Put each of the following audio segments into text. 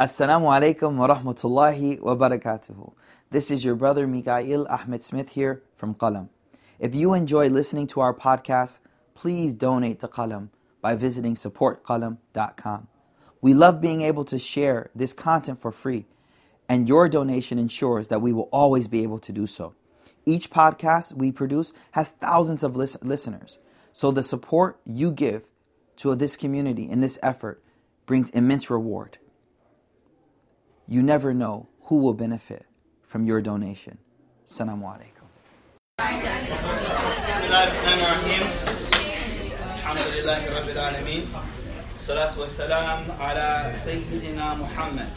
Assalamu alaikum wa rahmatullahi wa barakatuhu. This is your brother Mikael Ahmed Smith here from Qalam. If you enjoy listening to our podcast, please donate to Qalam by visiting supportqalam.com. We love being able to share this content for free, and your donation ensures that we will always be able to do so. Each podcast we produce has thousands of lis- listeners, so the support you give to this community in this effort brings immense reward. You never know who will benefit from your donation. Salaam alaikum. Salatu wassalam ala Sayyidina Muhammad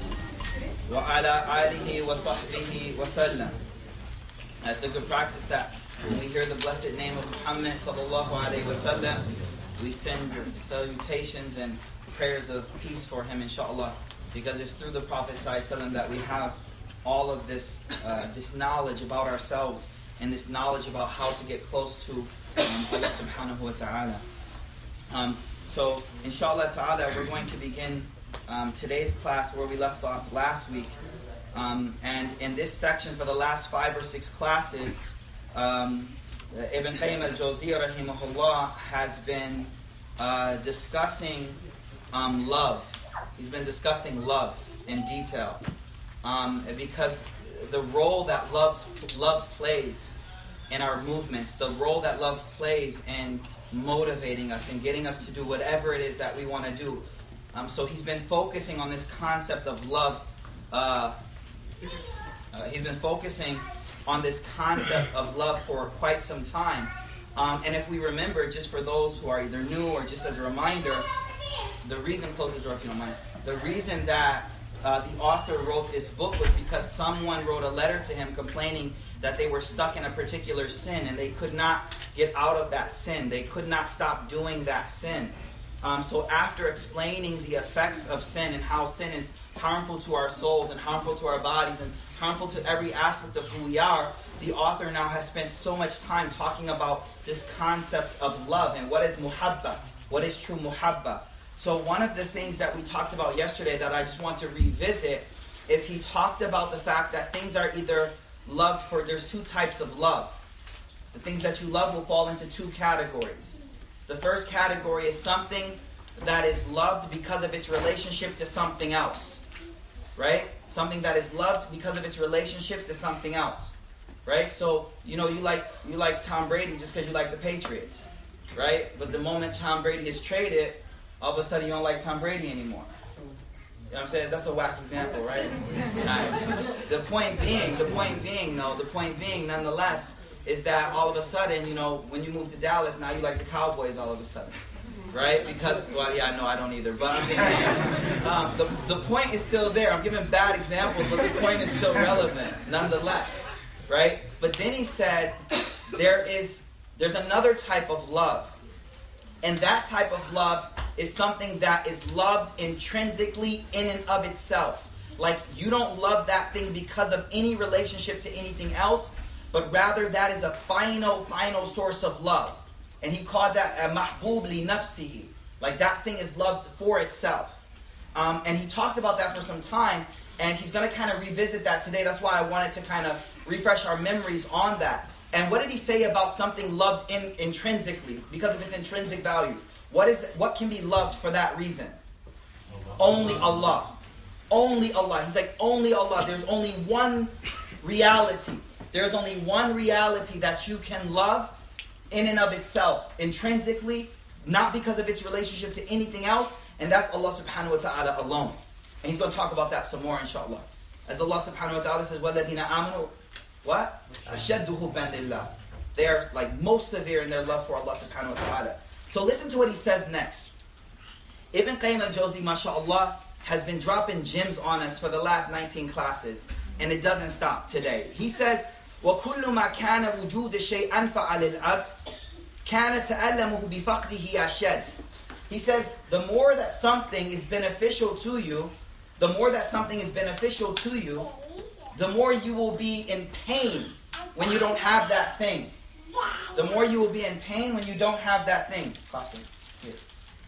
wa ala alihi wa sahbihi. That's a good practice that when we hear the blessed name of Muhammad sallallahu alayhi wa we send salutations and prayers of peace for him, inshallah because it's through the Prophet ﷺ that we have all of this, uh, this knowledge about ourselves and this knowledge about how to get close to um, Allah subhanahu wa ta'ala. Um, so, inshallah ta'ala, we're going to begin um, today's class where we left off last week. Um, and in this section, for the last five or six classes, um, Ibn Qayyim al-Jawziyah rahimahullah has been uh, discussing um, love He's been discussing love in detail um, because the role that love, love plays in our movements, the role that love plays in motivating us and getting us to do whatever it is that we want to do. Um, so he's been focusing on this concept of love. Uh, uh, he's been focusing on this concept of love for quite some time. Um, and if we remember, just for those who are either new or just as a reminder, the reason, close the door if you don't mind. The reason that uh, the author wrote this book was because someone wrote a letter to him complaining that they were stuck in a particular sin and they could not get out of that sin. They could not stop doing that sin. Um, so, after explaining the effects of sin and how sin is harmful to our souls and harmful to our bodies and harmful to every aspect of who we are, the author now has spent so much time talking about this concept of love and what is muhabba, what is true muhabba. So, one of the things that we talked about yesterday that I just want to revisit is he talked about the fact that things are either loved for, there's two types of love. The things that you love will fall into two categories. The first category is something that is loved because of its relationship to something else. Right? Something that is loved because of its relationship to something else. Right? So, you know, you like you like Tom Brady just because you like the Patriots. Right? But the moment Tom Brady is traded, all of a sudden you don't like Tom Brady anymore. You know what I'm saying? That's a whack example, right? the point being, the point being, though, the point being, nonetheless, is that all of a sudden, you know, when you move to Dallas, now you like the Cowboys all of a sudden. Right? Because, well, yeah, I know I don't either. But I'm just saying, um, the, the point is still there. I'm giving bad examples, but the point is still relevant, nonetheless. Right? But then he said, there is, there's another type of love. And that type of love is something that is loved intrinsically in and of itself. Like you don't love that thing because of any relationship to anything else, but rather that is a final, final source of love. And he called that a mahbub li nafsihi. Like that thing is loved for itself. Um, and he talked about that for some time, and he's going to kind of revisit that today. That's why I wanted to kind of refresh our memories on that. And what did he say about something loved in, intrinsically because of its intrinsic value? What is the, what can be loved for that reason? Only Allah. Only Allah. He's like only Allah. There's only one reality. There's only one reality that you can love in and of itself, intrinsically, not because of its relationship to anything else, and that's Allah subhanahu wa ta'ala alone. And he's going to talk about that some more, inshallah. As Allah subhanahu wa ta'ala says, وَالَّذِينَ آمَنُوا What? أَشَدُّ حُبًّا لِلَّهِ They are like most severe in their love for Allah subhanahu wa ta'ala. So listen to what he says next. Ibn Qayyim al-Jawzi, mashallah, has been dropping gems on us for the last 19 classes, and it doesn't stop today. He says, وَكُلُّ مَا كَانَ وُجُودَ شَيْءٍ أَنْفَعَ لِلْعَبْدِ كَانَ تَأَلَّمُهُ بِفَقْدِهِ أَشَدْ He says, the more that something is beneficial to you, the more that something is beneficial to you, the more you will be in pain when you don't have that thing the more you will be in pain when you don't have that thing. Here.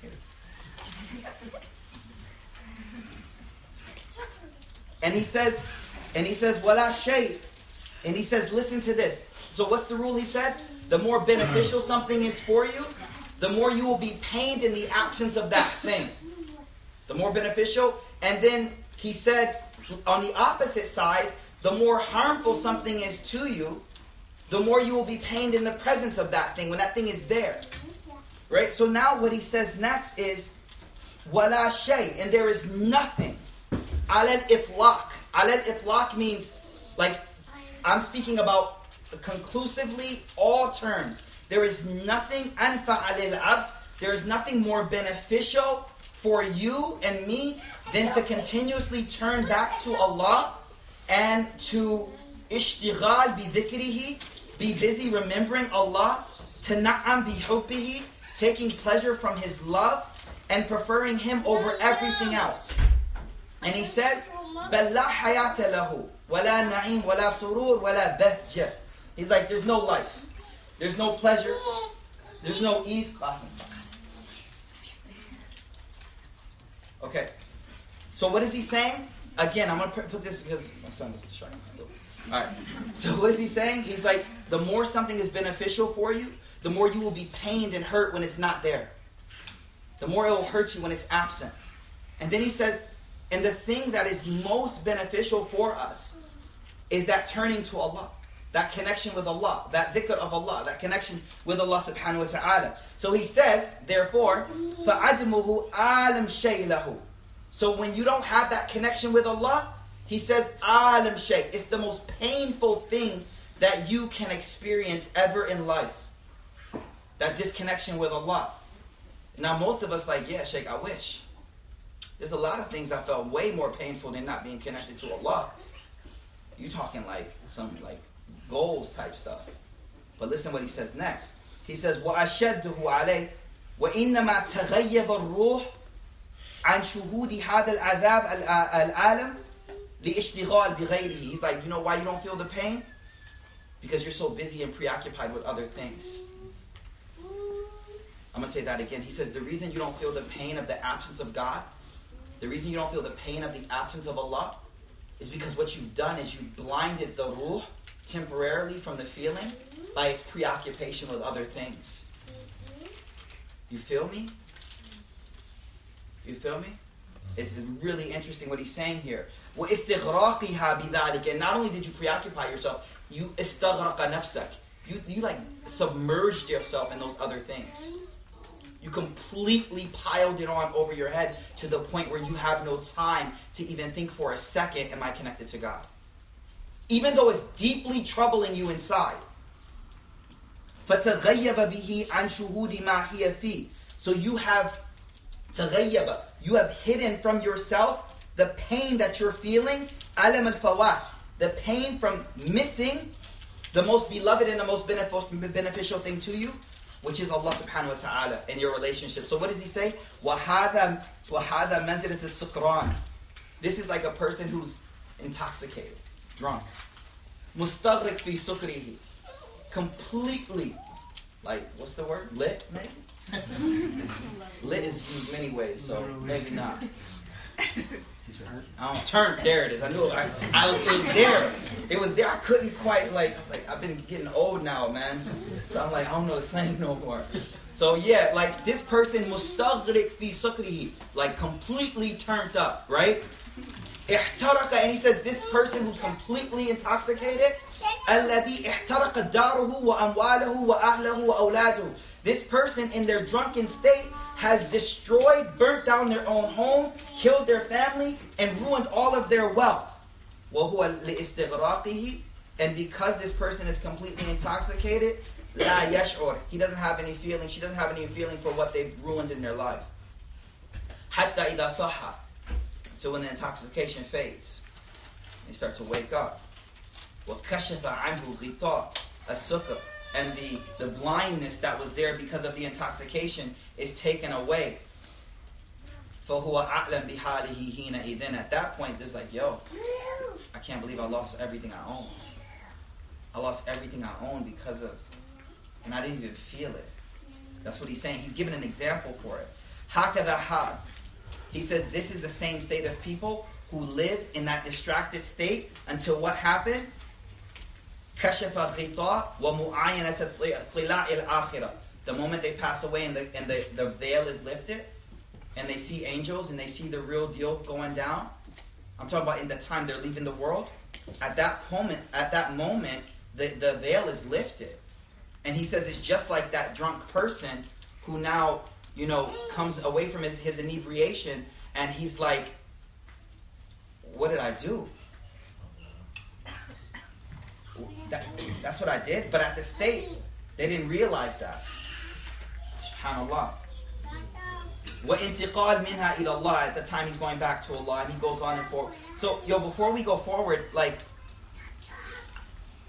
Here. And he says, and he says, wala shay. And he says, listen to this. So what's the rule he said? The more beneficial something is for you, the more you will be pained in the absence of that thing. The more beneficial. And then he said, on the opposite side, the more harmful something is to you, the more you will be pained in the presence of that thing when that thing is there. Right? So now what he says next is wala shay, and there is nothing. Alal itlaq. Alal itlaq means like I'm speaking about conclusively all terms. There is nothing anfa alil abd. There is nothing more beneficial for you and me than to continuously turn back to Allah and to ishtighal bi dhikrihi, be busy remembering Allah, to na'am bi hubbihi, taking pleasure from His love, and preferring Him over everything else. And He says, بَلْ لَا حَيَاةَ لَهُ وَلَا نَعِيمٌ وَلَا سُرُورٌ وَلَا بَهْجَةٌ He's like, there's no life. There's no pleasure. There's no ease. Okay. So what is he saying? Again, I'm going to put this because my son is distracted. All right. So what is he saying? He's like, the more something is beneficial for you, the more you will be pained and hurt when it's not there. The more it will hurt you when it's absent. And then he says, and the thing that is most beneficial for us is that turning to Allah, that connection with Allah, that dhikr of Allah, that connection with Allah subhanahu wa ta'ala. So he says, therefore, فَعَدْمُهُ عَالَمْ شَيْلَهُ So when you don't have that connection with Allah, he says, alam shay. It's the most painful thing that you can experience ever in life. That disconnection with Allah. Now, most of us like, yeah, Sheikh, I wish. There's a lot of things I felt way more painful than not being connected to Allah. You talking like some like goals type stuff. But listen what he says next. He says, وَأَشَدُّهُ عَلَيْهِ وَإِنَّمَا تَغَيَّبَ الرُّوحِ عن شهود هذا العذاب العالم لِإِشْتِغَالِ بِغَيْرِهِ He's like, you know why you don't feel the pain? Because you're so busy and preoccupied with other things. I'm going to say that again. He says, the reason you don't feel the pain of the absence of God, the reason you don't feel the pain of the absence of Allah, is because what you've done is you blinded the ruh temporarily from the feeling by its preoccupation with other things. You feel me? You feel me? It's really interesting what he's saying here. And not only did you preoccupy yourself, you You, you like submerged yourself in those other things. You completely piled it on over your head to the point where you have no time to even think for a second, am I connected to God? Even though it's deeply troubling you inside. فَتَغَيَّبَ بِهِ عَنْ شُهُودِ مَا هِيَ فِيهِ So you have تَغَيَّبَ You have hidden from yourself the pain that you're feeling, alam al fawat, the pain from missing the most beloved and the most beneficial thing to you, which is Allah subhanahu wa ta'ala in your relationship. So what does he say? وَهَذَا وَهَذَا مَنْزِلَةِ السُّكْرَانِ This is like a person who's intoxicated, drunk. Mustaghrik fi sukrihi. Completely, like, what's the word? Lit, maybe? Lit is used many ways, so maybe not. I don't turn. There it is. I knew it. I, I was, it was there. It was there. I couldn't quite like. I was like, I've been getting old now, man. So I'm like, I don't know the same no more. So yeah, like this person mustaghrik fi sukrihi, like completely turned up, right? and he says this person who's completely intoxicated, الذي احترق داره وأمواله وأهله وأولاده. This person in their drunken state has destroyed, burnt down their own home, killed their family, and ruined all of their wealth. And because this person is completely intoxicated, لا يشعر. He doesn't have any feeling. She doesn't have any feeling for what they've ruined in their life. حتى إذا صح. So when the intoxication fades, they start to wake up. وكشف عنه غطاء السكر and the, the blindness that was there because of the intoxication is taken away. At that point, it's like, yo, I can't believe I lost everything I own. I lost everything I own because of, and I didn't even feel it. That's what he's saying. He's given an example for it. Hakada he says this is the same state of people who live in that distracted state until what happened? The moment they pass away and, the, and the, the veil is lifted, and they see angels and they see the real deal going down. I'm talking about in the time they're leaving the world. At that moment, at that moment, the, the veil is lifted. And he says it's just like that drunk person who now you know, comes away from his, his inebriation and he's like, What did I do? That, that's what I did. But at the state, they didn't realize that. SubhanAllah. وَإِنْتِقَالْ مِنْهَا إِلَى Allah. At the time he's going back to Allah and he goes on and forward. So, yo, before we go forward, like,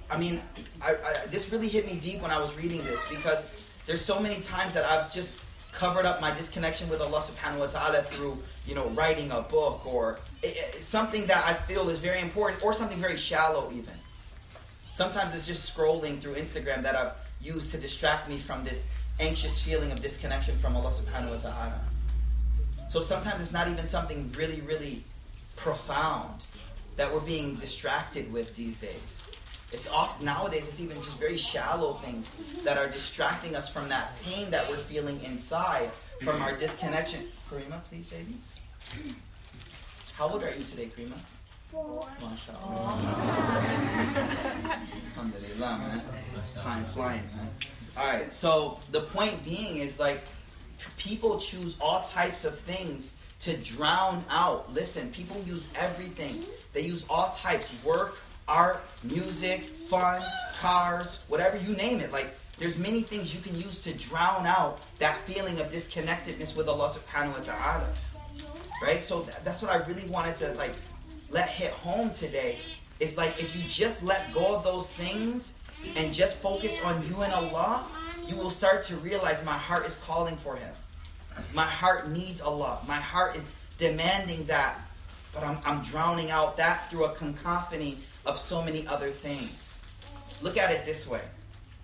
I mean, I, I, this really hit me deep when I was reading this because there's so many times that I've just covered up my disconnection with Allah subhanahu wa ta'ala through, you know, writing a book or it, it, something that I feel is very important or something very shallow even. Sometimes it's just scrolling through Instagram that I've used to distract me from this anxious feeling of disconnection from Allah subhanahu wa ta'ala. So sometimes it's not even something really, really profound that we're being distracted with these days. It's off nowadays. It's even just very shallow things that are distracting us from that pain that we're feeling inside from our disconnection. Karima, please, baby. How old are you today, Karima? Four. Alhamdulillah, man. Time flying, man. All right. So the point being is like people choose all types of things to drown out. Listen, people use everything. They use all types work, art, music, fun, cars, whatever you name it. Like there's many things you can use to drown out that feeling of disconnectedness with Allah subhanahu wa ta'ala. Right? So th- that's what I really wanted to like let hit home today. It's like if you just let go of those things and just focus on you and Allah, you will start to realize my heart is calling for him. My heart needs Allah. My heart is demanding that. But I'm, I'm drowning out that through a cacophony of so many other things. Look at it this way.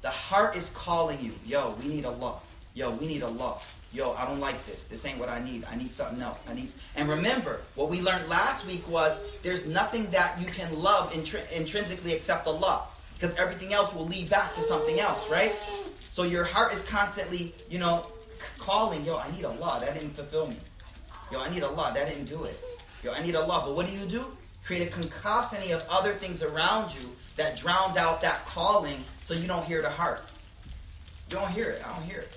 The heart is calling you. Yo, we need Allah. Yo, we need Allah. Yo, I don't like this. This ain't what I need. I need something else. I need. And remember, what we learned last week was there's nothing that you can love intri- intrinsically except Allah, because everything else will lead back to something else, right? So your heart is constantly, you know, calling. Yo, I need Allah. That didn't fulfill me. Yo, I need Allah. That didn't do it. Yo, I need Allah. But what do you do? Create a cacophony of other things around you that drowned out that calling, so you don't hear the heart. You don't hear it. I don't hear it.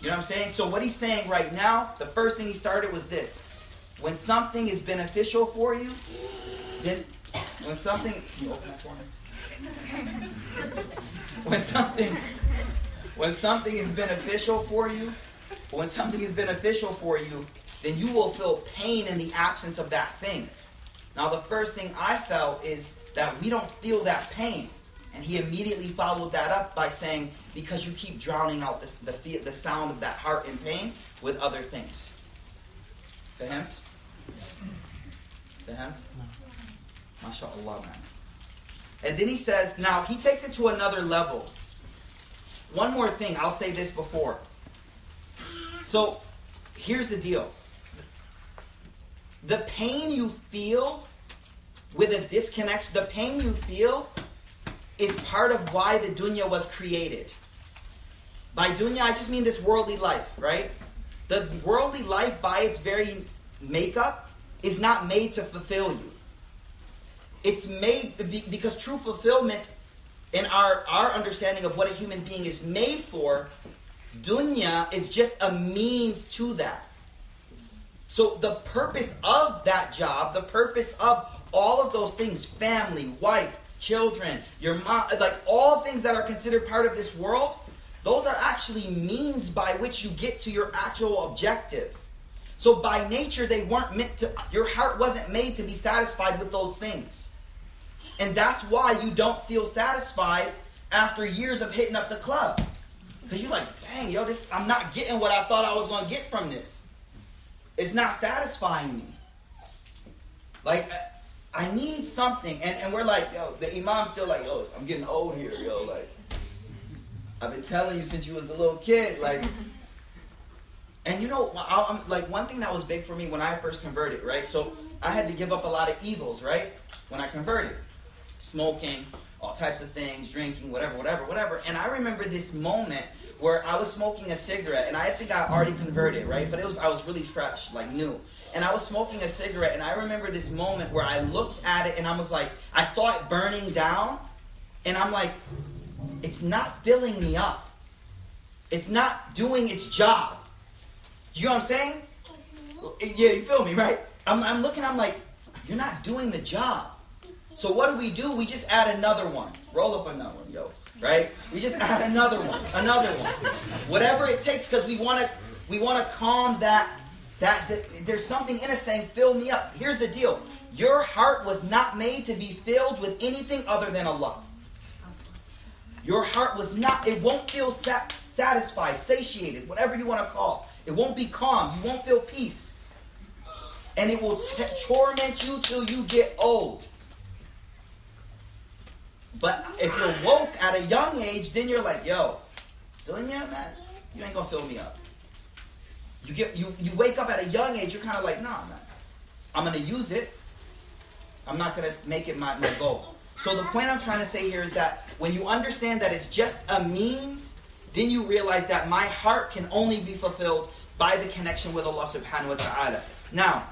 You know what I'm saying? So what he's saying right now, the first thing he started was this. When something is beneficial for you, then when something you open that for me? when something when something is beneficial for you, when something is beneficial for you, then you will feel pain in the absence of that thing. Now the first thing I felt is that we don't feel that pain. And he immediately followed that up by saying, because you keep drowning out the, the, the sound of that heart in pain with other things. Fahamt? Fahamt? MashaAllah, man. And then he says, now he takes it to another level. One more thing, I'll say this before. So here's the deal the pain you feel with a disconnection, the pain you feel is part of why the dunya was created. By dunya, I just mean this worldly life, right? The worldly life, by its very makeup, is not made to fulfill you. It's made because true fulfillment in our, our understanding of what a human being is made for, dunya is just a means to that. So the purpose of that job, the purpose of all of those things, family, wife, children, your mom, like all things that are considered part of this world, those are actually means by which you get to your actual objective. So by nature, they weren't meant to, your heart wasn't made to be satisfied with those things. And that's why you don't feel satisfied after years of hitting up the club. Because you're like, dang, yo, this I'm not getting what I thought I was gonna get from this. It's not satisfying me. Like I need something. And, and we're like, yo, the imam's still like, yo, I'm getting old here, yo. Like, I've been telling you since you was a little kid. Like, and you know, I'm like one thing that was big for me when I first converted, right? So I had to give up a lot of evils, right? When I converted, smoking, all types of things, drinking, whatever, whatever, whatever. And I remember this moment where I was smoking a cigarette, and I think I already converted, right? But it was I was really fresh, like new. And I was smoking a cigarette, and I remember this moment where I looked at it, and I was like, I saw it burning down, and I'm like, it's not filling me up. It's not doing its job. You know what I'm saying? Yeah, you feel me, right? I'm, I'm looking, I'm like, you're not doing the job. So what do we do? We just add another one. Roll up another one, yo. Right? We just add another one, another one. Whatever it takes, because we want to, we want to calm that, that, that. There's something in us saying, "Fill me up." Here's the deal: your heart was not made to be filled with anything other than Allah. Your heart was not. It won't feel sat, satisfied, satiated, whatever you want to call. It won't be calm. You won't feel peace, and it will t- torment you till you get old. But if you're woke at a young age, then you're like, yo, dunya, man, you ain't gonna fill me up. You get you you wake up at a young age, you're kind of like, nah, man, I'm gonna use it. I'm not gonna make it my, my goal. So the point I'm trying to say here is that when you understand that it's just a means, then you realize that my heart can only be fulfilled by the connection with Allah subhanahu wa ta'ala. Now,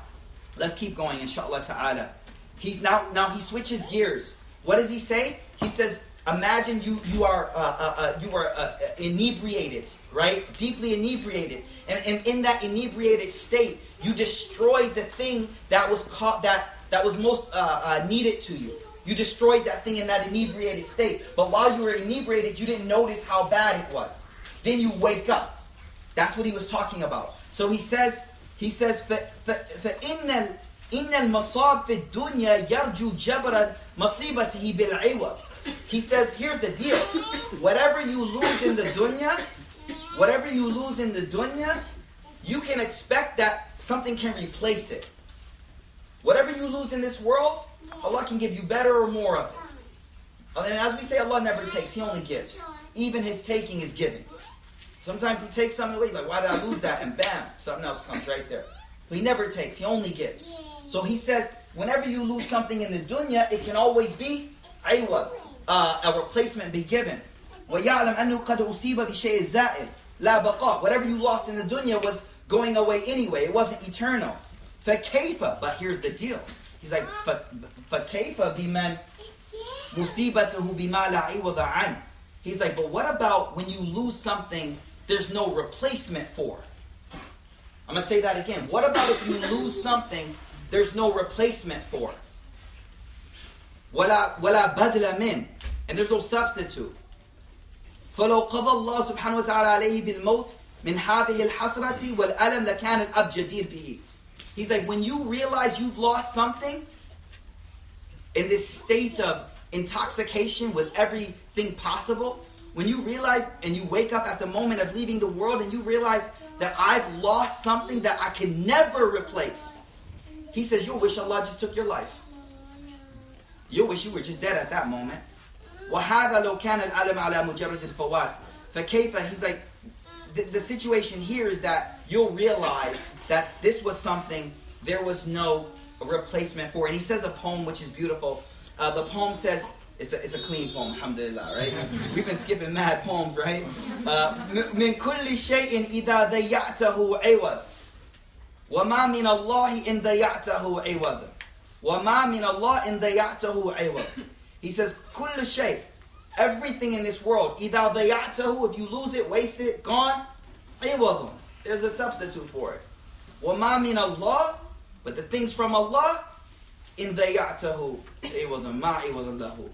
let's keep going, inshallah ta'ala. He's now now he switches gears. What does he say? He says, imagine you you are uh, uh, uh, you are uh, inebriated, right? Deeply inebriated, and, and in that inebriated state, you destroyed the thing that was caught that that was most uh, uh, needed to you. You destroyed that thing in that inebriated state. But while you were inebriated, you didn't notice how bad it was. Then you wake up. That's what he was talking about. So he says, he says, فَإِنَّ إِنَّ الْمَصَابِ فِي الدُّنْيَا يَرْجُو جَبْرًا مَصِيبَتِهِ بِالْعِوَةِ He says, here's the deal. Whatever you lose in the dunya, whatever you lose in the dunya, you can expect that something can replace it. Whatever you lose in this world, Allah can give you better or more of it. And as we say, Allah never takes, He only gives. Even His taking is giving. Sometimes He takes something away, like, why did I lose that? And bam, something else comes right there. But He never takes, He only gives. So He says, whenever you lose something in the dunya, it can always be aywa, uh, a replacement be given. وَيَعْلَمْ أَنُّ قَدْ أُصِيبَ بِشَيْءٍ زَائِلٍ Whatever you lost in the dunya was going away anyway. It wasn't eternal. Fakaifa. But here's the deal. He's like, Fakaifa biman musibatuhu bima la iwada'an. He's like, but what about when you lose something there's no replacement for? I'm going to say that again. What about if you lose something there's no replacement for? Wala, wala badla. And there's no substitute. فلو قضى الله سبحانه وتعالى عليه بالموت من هذه الحسرة والألم لكان الأب جدير به. He's like, when you realize you've lost something in this state of intoxication with everything possible, when you realize and you wake up at the moment of leaving the world and you realize that I've lost something that I can never replace, he says, You'll wish Allah just took your life. You'll wish you were just dead at that moment. وهذا لو كان الألم على مجرد الفوات فكيف he's like the, the situation here is that you'll realize that this was something there was no replacement for. And he says a poem which is beautiful. Uh, the poem says, it's a, it's a clean poem, alhamdulillah, right? We've been skipping mad poems, right? من كل شيء إذا ضيعته عوض وما من الله إن ضيعته عوض وما من الله إن ضيعته عوض He says, كل شيء Everything in this world, إذا ضيعته If you lose it, waste it, gone, عوض There's a substitute for it. وَمَا مِنَ اللَّهِ But the things from Allah, in ضَيَعْتَهُ عِوَضًا مَا عِوَضًا لَهُ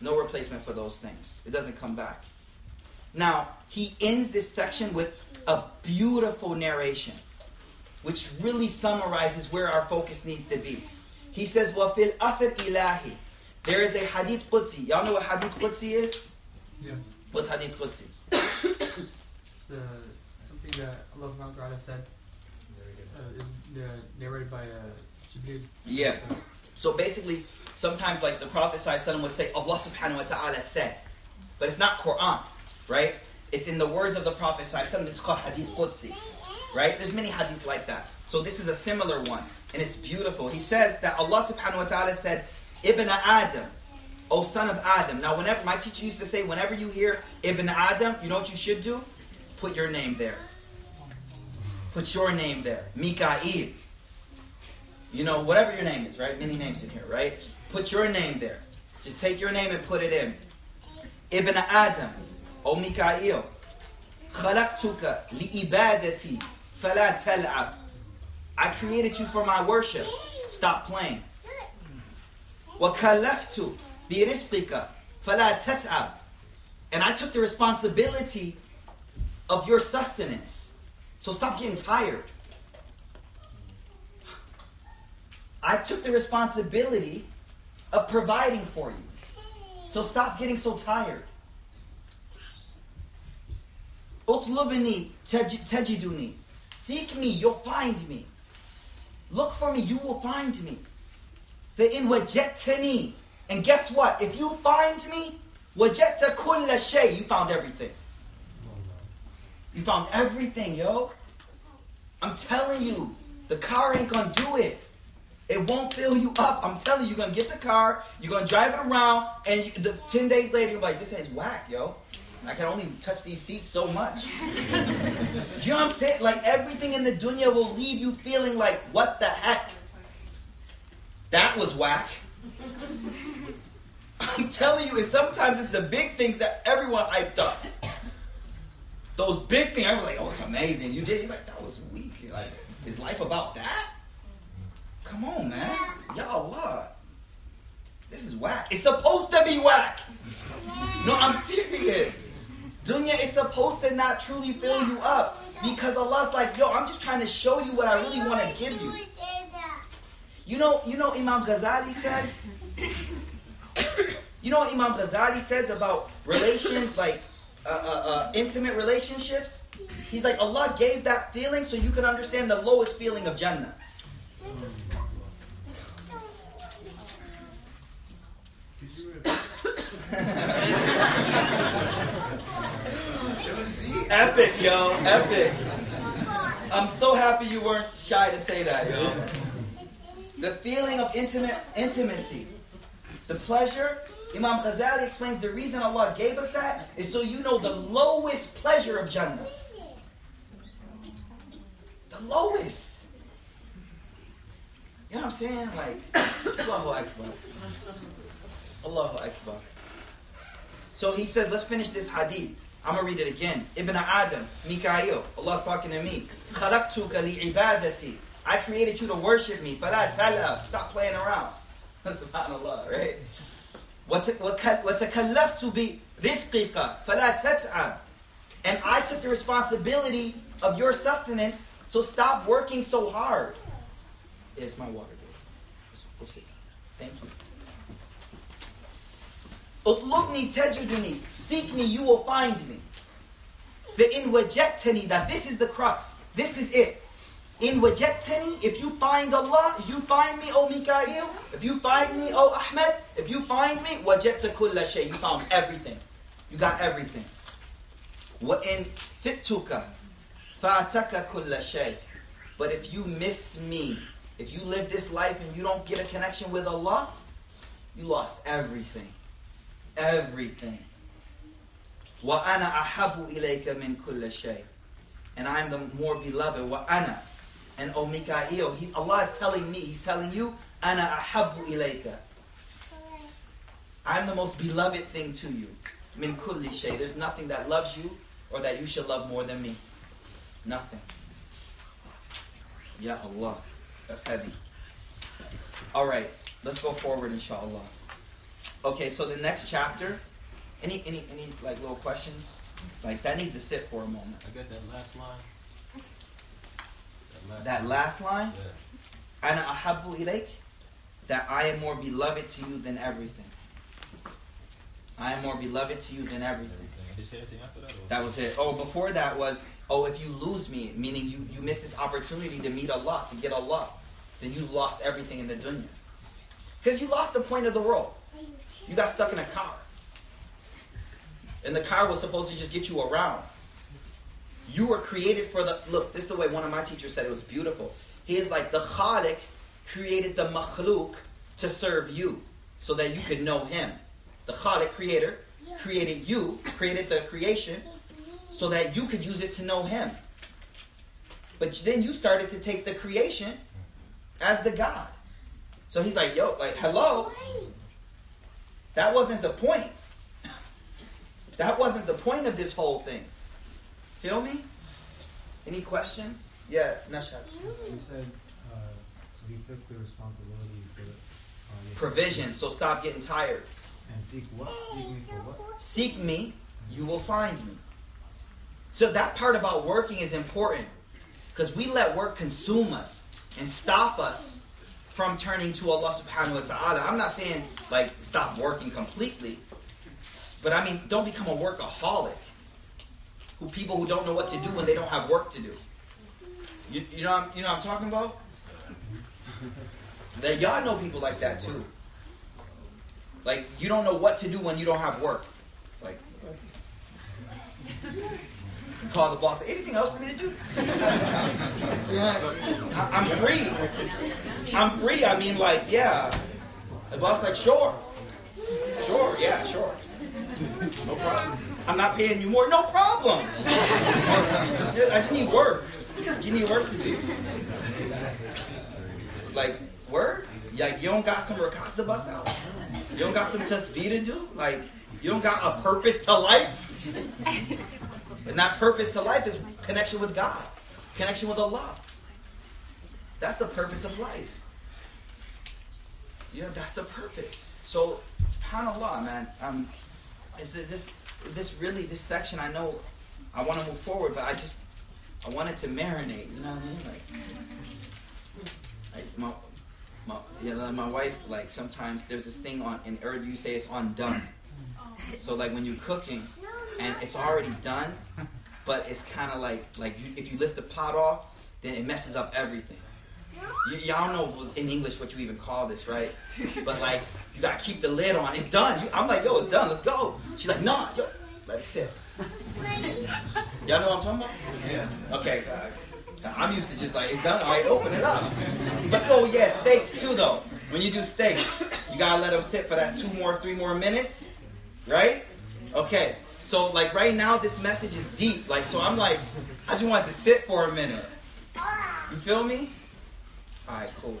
No replacement for those things. It doesn't come back. Now, he ends this section with a beautiful narration, which really summarizes where our focus needs to be. He says, وَفِي الْأَثِرْ إِلَهِ There is a hadith Qudsi. Y'all know what hadith Qudsi is? Yeah. What's hadith Qudsi? It's uh, something that Allah subhanahu wa ta'ala said uh, is uh, narrated by uh, Jibreel. Yeah. So, So basically, sometimes like the Prophet ﷺ would say, Allah subhanahu wa ta'ala said. But it's not Quran, right? It's in the words of the Prophet ﷺ. It's called Hadith Qudsi. Right? There's many hadith like that. So this is a similar one. And it's beautiful. He says that Allah subhanahu wa ta'ala said, Ibn Adam, O son of Adam. Now, whenever my teacher used to say, whenever you hear Ibn Adam, you know what you should do? Put your name there. Put your name there. Mika'il. You know, whatever your name is, right? Many names in here, right? Put your name there. Just take your name and put it in. Ibn Adam, O Mika'il. خلقتك لإبادتي فلا تلعب. I created you for my worship. Stop playing. وكلفت برزقك فلا تتعب. And I took the responsibility of your sustenance. So stop getting tired. I took the responsibility of providing for you. So stop getting so tired. Utlubni tajiduni. Seek me, you'll find me. Look for me, you will find me. فَإِن وَجَدْتَنِي And guess what? If you find me, وَجَدْتَ كُلَّ شَيْء You found everything. You found everything, yo. I'm telling you, the car ain't gonna do it. It won't fill you up. I'm telling you, you're gonna get the car, you're gonna drive it around, and you, the, 10 days later, you're like, this is whack, yo. I can only touch these seats so much. you know what I'm saying? Like everything in the dunya will leave you feeling like, what the heck? That was whack. I'm telling you, and sometimes it's the big things that everyone hyped up. Those big things, I was like, oh, it's amazing. You did, You're like, that was weak. Like, is life about that? Come on, man. Y'all what? This is whack. It's supposed to be whack. No, I'm serious. Dunya is supposed to not truly fill you up because Allah's like, yo, I'm just trying to show you what I really want to give you. You know, you know, Imam Ghazali says. you know what Imam Ghazali says about relations, like uh, uh, uh, intimate relationships. He's like, Allah gave that feeling so you can understand the lowest feeling of Jannah. Epic, yo. Epic. I'm so happy you weren't shy to say that, yo. The feeling of intimate intimacy. The pleasure. Imam Ghazali explains the reason Allah gave us that is so you know the lowest pleasure of Jannah. The lowest. You know what I'm saying? Like, Allahu Akbar. Allahu Akbar. So he said, let's finish this hadith. I'm going to read it again. Ibn Adam, Mikael, Allah's talking to me. خَلَقْتُكَ لِعِبَادَتي I created you to worship me. فَلَا تَلَّى Stop playing around. SubhanAllah, right? وَتَكَلَّفْتُ بِرِزْقِكَ فَلَا تَتْعَبْ And I took the responsibility of your sustenance, so stop working so hard. It's my water, dude. We'll see. Thank you. اطلبني تجدني Seek me, you will find me. The in wajatani, that this is the crux. This is it. In wajatani, if you find Allah, you find me, O Mikael. If you find me, O Ahmed. If you find me, wajatta kulla shay. You found everything. You got everything. Wa in fituka, fataka kulla shay. But if you miss me, if you live this life and you don't get a connection with Allah, you lost everything. Everything. Wa ana ahabu ilayka min kulla shay. And I am the more beloved. Wa ana and O Mikael. He, Allah is telling me, He's telling you, Ana ahabu ilayka. I'm the most beloved thing to you. Min kulli shay. There's nothing that loves you or that you should love more than me. Nothing. Ya Allah. That's heavy. Alright, let's go forward inshallah. Okay, so the next chapter. Any any any like little questions? Like that needs to sit for a moment. I got that last line. That last line. Ana ahabu ilayk. That I am more beloved to you than everything. I am more beloved to you than everything. Everything. Did you say anything after that? That was it. Oh, before that was, oh, if you lose me, meaning you, you miss this opportunity to meet Allah, to get Allah, then you lost everything in the dunya. Because you lost the point of the road. You got stuck in a car. And the car was supposed to just get you around. You were created for the look. This is the way one of my teachers said it was beautiful. He is like the Khalik created the makhluk to serve you, so that you could know Him. The Khalik creator created you, created the creation, so that you could use it to know Him. But then you started to take the creation as the God. So he's like, yo, like, hello. That wasn't the point. That wasn't the point of this whole thing. Feel me? Any questions? Yeah, Nashad. You said uh, so he took the responsibility for uh, Provision, so stop getting tired. and seek what? Seek me for what? Seek me, you will find me. So that part about working is important because we let work consume us and stop us from turning to Allah subhanahu wa ta'ala. I'm not saying like stop working completely, but I mean don't become a workaholic. Who people who don't know what to do when they don't have work to do. You, you know what I'm, you know I'm talking about? That y'all know people like that too. Like you don't know what to do when you don't have work. Like call the boss. Anything else for me to do? I- I'm free. I'm free. I mean, like, yeah. The boss like, sure, sure, yeah, sure. No problem. I'm not paying you more. No problem. I just need work. You need work to do. Like, work? Like, you don't got some rakats to bust out? You don't got some tasbih to do? Like, you don't got a purpose to life? And that purpose to life is connection with God, connection with Allah. That's the purpose of life. You know, that's the purpose. So, subhanAllah, man. Um, is this this really this section? I know I want to move forward, but I just I wanted to marinate. You know what I mean? Like, like my my my wife. Like sometimes there's this thing on in Urdu. You say it's on dum. So like when you're cooking and it's already done, but it's kind of like like you, if you lift the pot off, then it messes up everything. Y- y'all know in English what you even call this, right? But like you gotta keep the lid on. It's done. You, I'm like, yo, it's done. Let's go. She's like, nah, yo, let it sit. Y'all know what I'm talking about? Yeah. Okay, guys. I'm used to just like it's done. All right, open it up. But oh yeah, steaks too though. When you do steaks, you gotta let them sit for that two more, three more minutes, right? Okay. So like right now, this message is deep. Like so, I'm like, I just want it to sit for a minute. You feel me? All right, cool.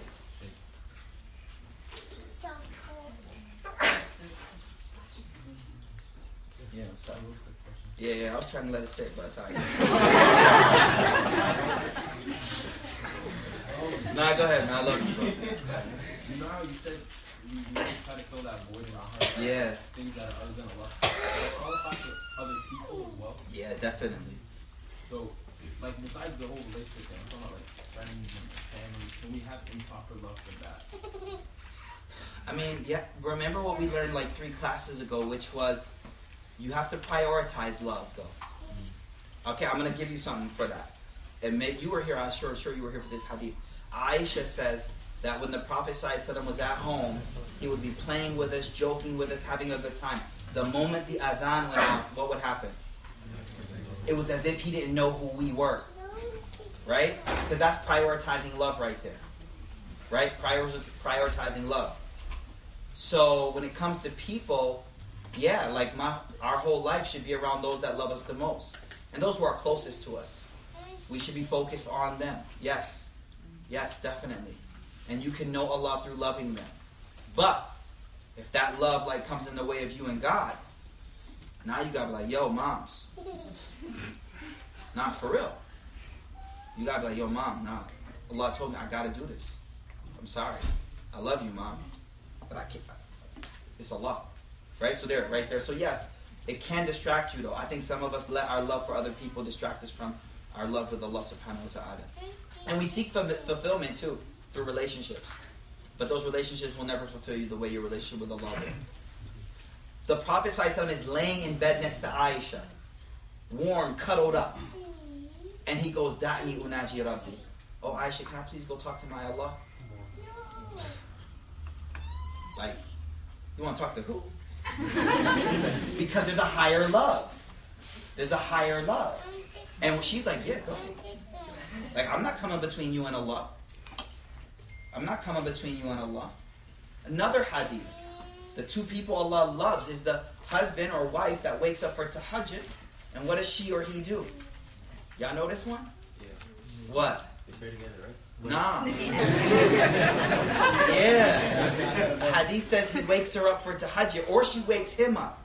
Yeah, sorry. Yeah, yeah, I was trying to let it sit, but it's all right. nah, go ahead, man. I love you, bro. You know how you said you, you try to fill that void in our heart? Yeah, Things that are other than Allah. That qualify for other people as well. yeah, definitely. So, like, besides the whole relationship thing, I'm talking about like friends and family. Can we have improper love for that? I mean, yeah. Remember what we learned like three classes ago, which was you have to prioritize love, though. Mm-hmm. Okay, I'm gonna give you something for that. And maybe you were here. I'm sure, sure you were here for this hadith. Aisha says that when the Prophet ﷺ was at home, he would be playing with us, joking with us, having a good time. The moment the adhan went out, what would happen? It was as if he didn't know who we were, right? Because that's prioritizing love right there, right? Prior- prioritizing love. So when it comes to people, yeah, like my our whole life should be around those that love us the most, and those who are closest to us. We should be focused on them. Yes, yes, definitely. And you can know Allah through loving them. But if that love like comes in the way of you and God, now you gotta be like, yo, moms, not for real. You gotta be like, yo, mom, nah. Allah told me I gotta do this. I'm sorry. I love you, mom, but I can't. It's Allah, right? So there, right there. So yes, it can distract you though. I think some of us let our love for other people distract us from our love with Allah Subhanahu wa Taala, and we seek fulfillment too through relationships. But those relationships will never fulfill you the way your relationship with Allah will. The Prophet is laying in bed next to Aisha, warm, cuddled up. And he goes, Da'i unaji rabbi. Oh, Aisha, can I please go talk to my Allah? No. Like, you want to talk to who? because there's a higher love. There's a higher love. And she's like, yeah, go. Like, I'm not coming between you and Allah. I'm not coming between you and Allah. Another hadith. The two people Allah loves is the husband or wife that wakes up for tahajjud. And what does she or he do? Y'all know this one? Yeah. What? They pray together, right? Nah. yeah. Hadith says he wakes her up for tahajjud, or she wakes him up.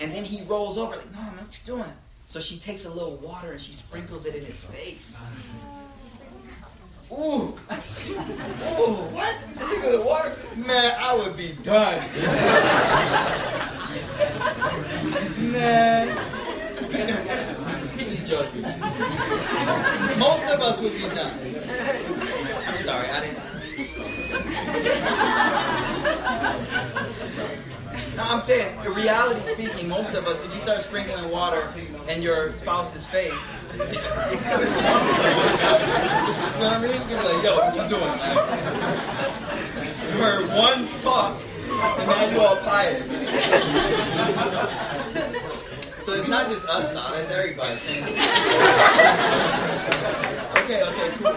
And then he rolls over, like, no, man, what you doing? So she takes a little water and she sprinkles it in his face. Ooh. Ooh, what? Sprinkle the water? Man, I would be done. Man. Joking. Most of us would be done. I'm sorry, I didn't. No, I'm saying, in reality speaking, most of us, if you start sprinkling water in your spouse's face, you know what I mean? You're like, yo, what you doing, man? You heard one talk, and now you all pious. So it's not just us, it's everybody. okay, okay, cool.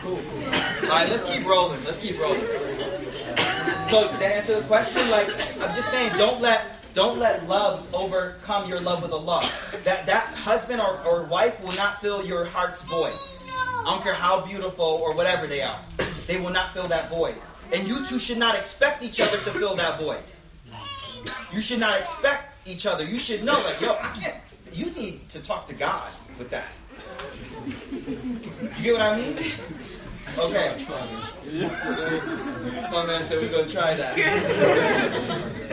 Cool, cool. All right, let's keep rolling. Let's keep rolling. So to answer the question, like I'm just saying, don't let don't let loves overcome your love with Allah. That that husband or, or wife will not fill your heart's void. I don't care how beautiful or whatever they are. They will not fill that void. And you two should not expect each other to fill that void. You should not expect each other. You should know, like, yo, I can't. You need to talk to God with that. You get what I mean? Okay. My man said we're gonna try that.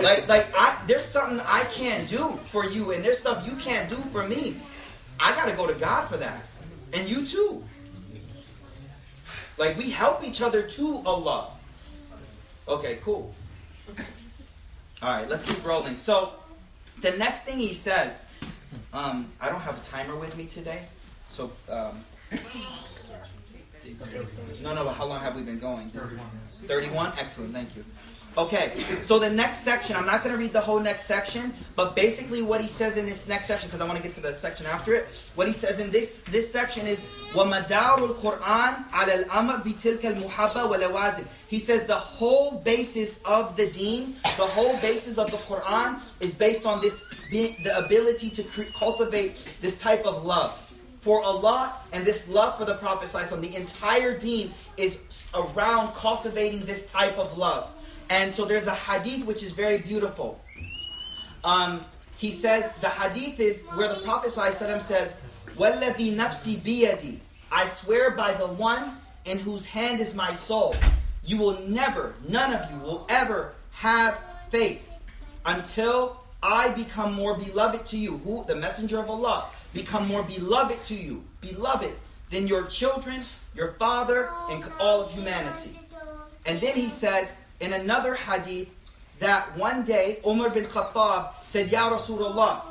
like, like I, there's something I can't do for you, and there's stuff you can't do for me. I gotta go to God for that, and you too. Like we help each other to Allah. Okay, cool. All right, let's keep rolling. So, the next thing he says, um, I don't have a timer with me today, so um, no, no. But how long have we been going? Thirty-one. Excellent. Thank you. Okay, so the next section, I'm not going to read the whole next section, but basically what he says in this next section, because I want to get to the section after it, what he says in this this section is وَمَدَارُ الْقُرْآنِ عَلَى الْأَمَرْ بِتِلْكَ الْمُحَبَّةِ وَلَوَازِمِ He says the whole basis of the deen, the whole basis of the Quran is based on this, the ability to cre- cultivate this type of love for Allah and this love for the Prophet ﷺ. The entire deen is around cultivating this type of love. And so there's a hadith which is very beautiful. Um, he says, the hadith is where the Prophet ﷺ says, وَالَّذِي نَفْسِي بِيَدِي I swear by the one in whose hand is my soul. You will never, none of you will ever have faith until I become more beloved to you. Who? The messenger of Allah. Become more beloved to you. Beloved than your children, your father, and all of humanity. And then he says in another hadith that one day Umar bin Khattab said, Ya Rasulullah,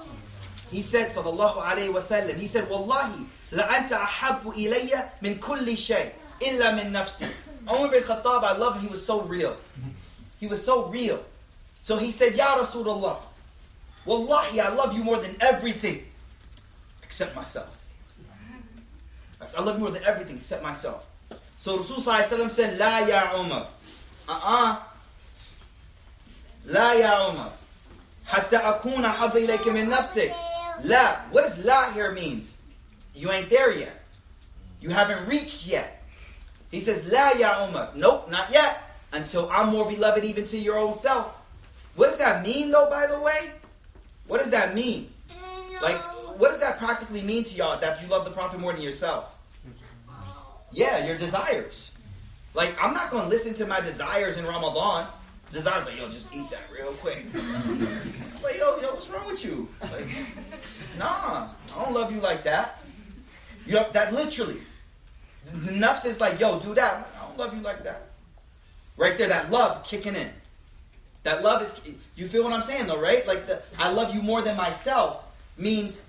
he said, sallallahu alayhi wasallam, he said, Wallahi, لأنت أحب إلي من كل شيء إلا من نفسي. Umar bin Khattab, I love him, he was so real. He was so real. So he said, Ya Rasulullah, Wallahi, I love you more than everything except myself. I love you more than everything except myself. So Rasul said, La ya Umar. Uh-uh. La ya Umar. حتى أكون أحب إليك من نفسك. La. What does la here means? You ain't there yet. You haven't reached yet. He says, La ya Umar. Nope, not yet. Until I'm more beloved even to your own self. What does that mean though, by the way? What does that mean? Like, what does that practically mean to y'all that you love the Prophet more than yourself? Yeah, your desires. Like, I'm not going to listen to my desires in Ramadan. Desires like, yo, just eat that real quick. like, yo, yo, what's wrong with you? Like, nah, I don't love you like that. You know, that literally. The nafs is like, yo, do that. I don't love you like that. Right there, that love kicking in. That love is, you feel what I'm saying though, right? Like, the, I love you more than myself means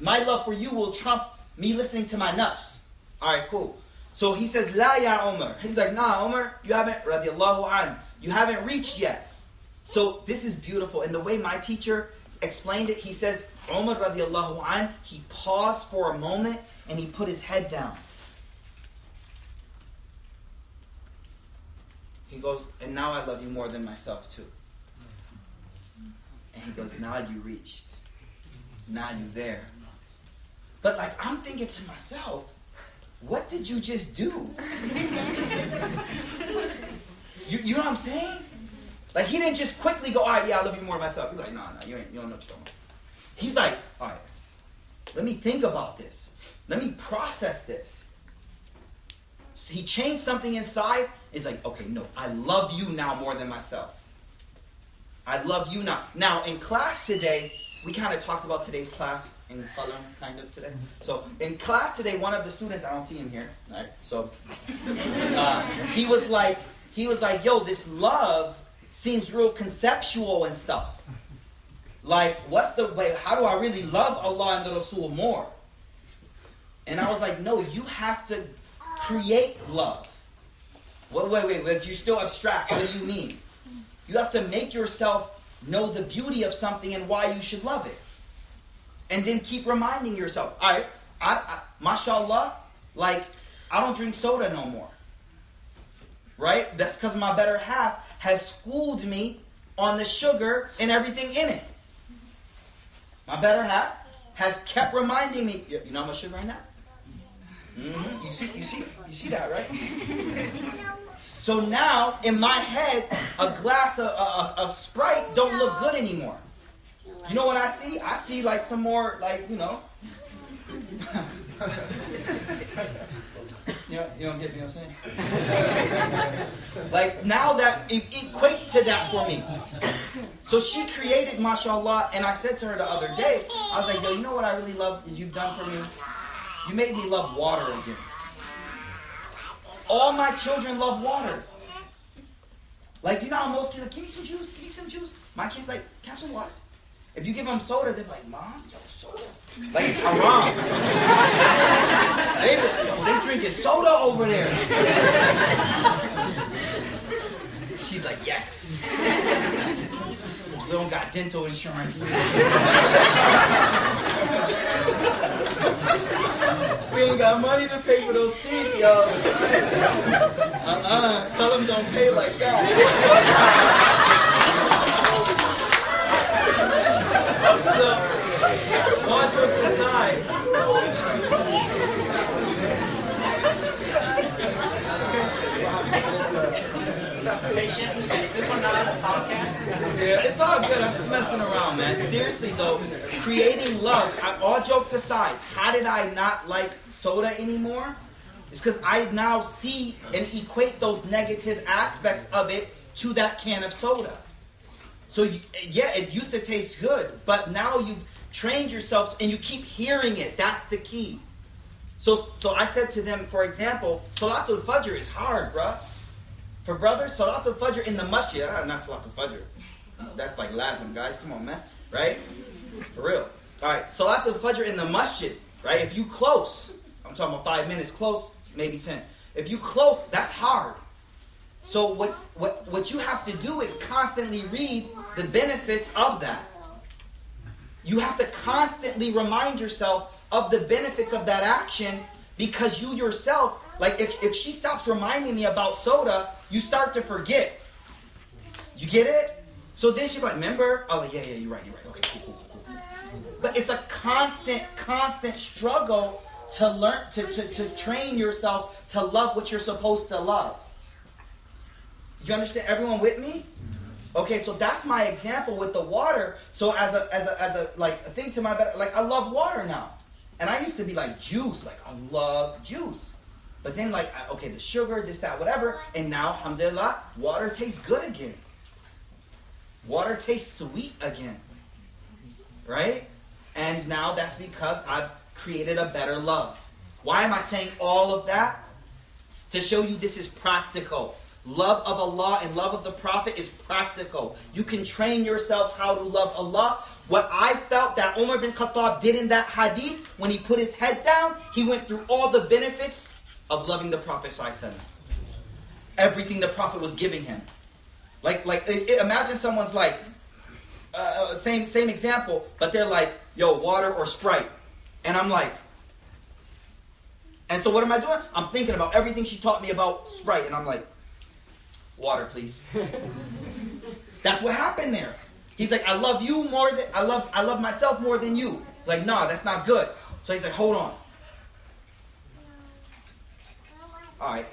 my love for you will trump me listening to my nafs. All right, cool. So he says, La ya Umar. He's like, nah, Umar, you haven't, radiallahu an, you haven't reached yet. So this is beautiful. And the way my teacher explained it. He says, Umar radiallahu an, he paused for a moment and he put his head down. He goes, and now I love you more than myself too. And he goes, now you reached. Now you there. But like I'm thinking to myself, what did you just do? you, you know what I'm saying? Like he didn't just quickly go, all right, yeah, I love you more than myself. He's like, no, no, you ain't you don't know what you're talking about. He's like, all right, let me think about this. Let me process this. So he changed something inside. It's like, okay, no, I love you now more than myself. I love you now. Now, in class today, we kind of talked about today's class in Qalam, kind of today. So, in class today, one of the students, I don't see him here, right? So, uh, he was like, he was like, yo, this love seems real conceptual and stuff. Like, what's the way? How do I really love Allah and the Rasul more? And I was like, no, you have to create love. Wait, wait, wait, wait. You're still abstract. What do you mean? You have to make yourself know the beauty of something and why you should love it. And then keep reminding yourself, all right, I, I, mashallah, like, I don't drink soda no more. Right? That's because my better half has schooled me on the sugar and everything in it. My better half has kept reminding me, you know how much sugar in that? Mm-hmm. You see, you see, you see that, right? so now, in my head, a glass of, of, of Sprite don't look good anymore. You know what I see? I see like some more, like you know. you, know you don't get me what I'm saying? like now that it equates to that for me. So she created, mashallah, and I said to her the other day, I was like, yo, you know what I really love you've done for me? You made me love water again. All my children love water. Like, you know how most kids like, give me some juice, give me some juice. My kids like, have some water. If you give them soda, they're like, Mom, yo, soda. Like it's haram. they, they drinking soda over there. She's like, yes. yes. We don't got dental insurance. we ain't got money to pay for those teeth, yo. Uh-uh. Tell them don't pay like that. So, all jokes aside, This one not on the podcast. Yeah, it's all good. I'm just messing around, man. Seriously though, creating love. I- All jokes aside, how did I not like soda anymore? It's because I now see and equate those negative aspects of it to that can of soda. So you, yeah, it used to taste good, but now you've trained yourself and you keep hearing it. That's the key. So, so I said to them, for example, Salatul Fajr is hard, bruh. For brothers, Salatul Fajr in the masjid, ah, not Salatul Fajr. That's like Lazim, guys. Come on, man. Right? For real. All right, Salatul Fajr in the masjid, right? If you close, I'm talking about five minutes close, maybe ten. If you close, that's hard. So what, what, what you have to do is constantly read the benefits of that. You have to constantly remind yourself of the benefits of that action because you yourself, like if, if she stops reminding me about soda, you start to forget. You get it? So then she's like, remember? Oh, yeah, yeah, you're right, you're right. Okay, cool, cool, cool. But it's a constant, constant struggle to learn, to, to, to train yourself to love what you're supposed to love. You understand? Everyone with me? Okay, so that's my example with the water. So as a as a as a like a thing to my better like I love water now. And I used to be like juice, like I love juice. But then like I- okay, the sugar, this, that, whatever, and now, alhamdulillah, water tastes good again. Water tastes sweet again. Right? And now that's because I've created a better love. Why am I saying all of that? To show you this is practical. Love of Allah and love of the Prophet is practical. You can train yourself how to love Allah. What I felt that Umar bin Khattab did in that hadith, when he put his head down, he went through all the benefits of loving the Prophet. Everything the Prophet was giving him. Like, like imagine someone's like, uh, same same example, but they're like, yo, water or Sprite, and I'm like, and so what am I doing? I'm thinking about everything she taught me about Sprite, and I'm like, water, please. That's what happened there. He's like, I love you more than I love I love myself more than you. Like, nah, that's not good. So he's like, hold on. All right,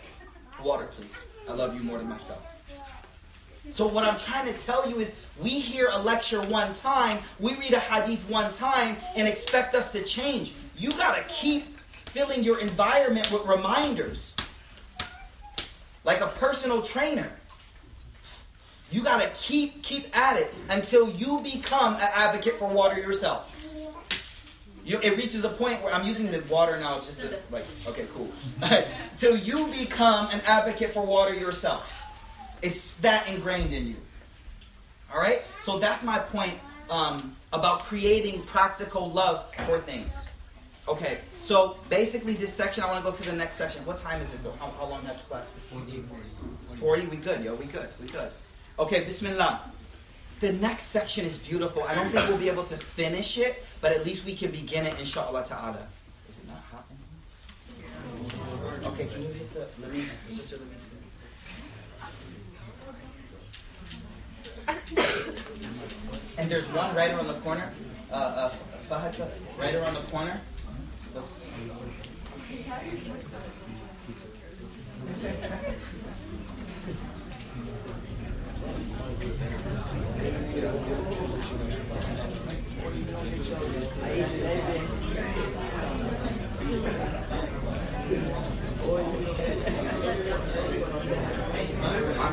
water, please. I love you more than myself. So what I'm trying to tell you is we hear a lecture one time, we read a hadith one time and expect us to change. You got to keep filling your environment with reminders. Like a personal trainer. You got to keep keep at it until you become an advocate for water yourself. You, it reaches a point where I'm using the water now. It's just a, like okay, cool. Till you become an advocate for water yourself. It's that ingrained in you. All right. So that's my point um, about creating practical love for things. Okay. So basically, this section, I want to go to the next section. What time is it though? How, how long has class? been? 40. 40? We good, yo. We good. We good. Okay, Bismillah. The next section is beautiful. I don't think we'll be able to finish it, but at least we can begin it, inshallah ta'ala. Is it not hot in here? Okay, can you hit the let Lamine, Sister Lamine's And there's one right around the corner. Uh, uh, right around the corner.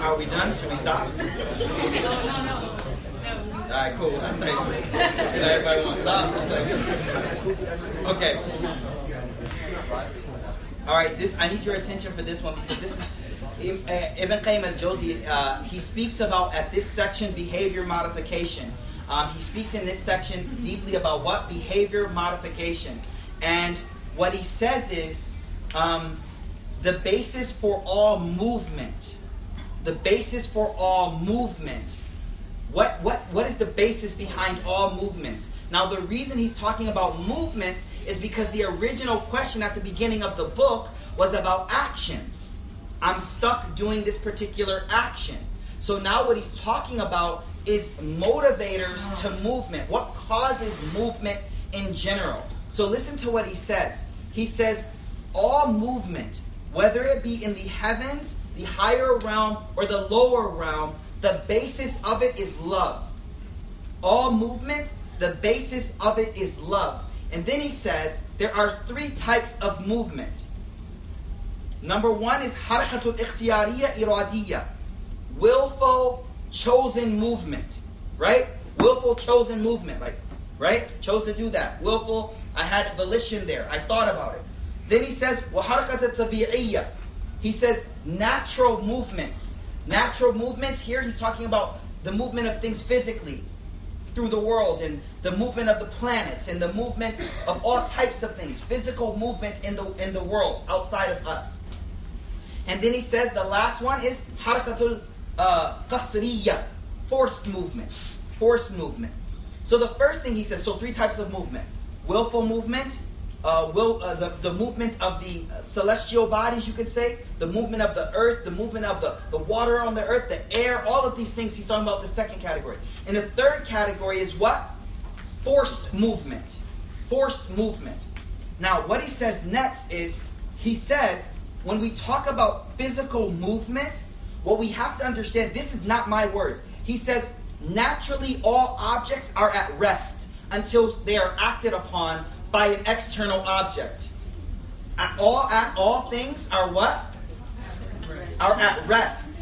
Are we done? Should we stop? All right, cool. I say everybody wants to stop. Okay. All right, this I need your attention for this one because this is uh, Ibn Qayyim al-Jawzi. Uh, he speaks about at this section behavior modification. Um, he speaks in this section deeply about what behavior modification, and what he says is um, the basis for all movement. The basis for all movement. What, what, what is the basis behind all movements? Now, the reason he's talking about movements is because the original question at the beginning of the book was about actions. I'm stuck doing this particular action. So now what he's talking about is motivators to movement. What causes movement in general? So listen to what he says. He says, all movement, whether it be in the heavens, the higher realm, or the lower realm, the basis of it is love. All movement, the basis of it is love. And then he says there are three types of movement. Number one is harakatul ikhtiyariya iradiyya, willful chosen movement, right? Willful chosen movement, like right? Chose to do that. Willful, I had volition there. I thought about it. Then he says harakatul tabi'iyya. He says natural movements. Natural movements here he's talking about the movement of things physically through the world and the movement of the planets and the movement of all types of things, physical movements in the in the world outside of us. And then he says the last one is harakatul uh, forced movement, forced movement. So the first thing he says, so three types of movement: willful movement, uh, will uh, the, the movement of the celestial bodies, you could say, the movement of the earth, the movement of the, the water on the earth, the air, all of these things. He's talking about the second category. And the third category is what? Forced movement. Forced movement. Now, what he says next is he says when we talk about physical movement, what we have to understand, this is not my words. He says, naturally all objects are at rest until they are acted upon by an external object. At all, at all things are what? Are at rest.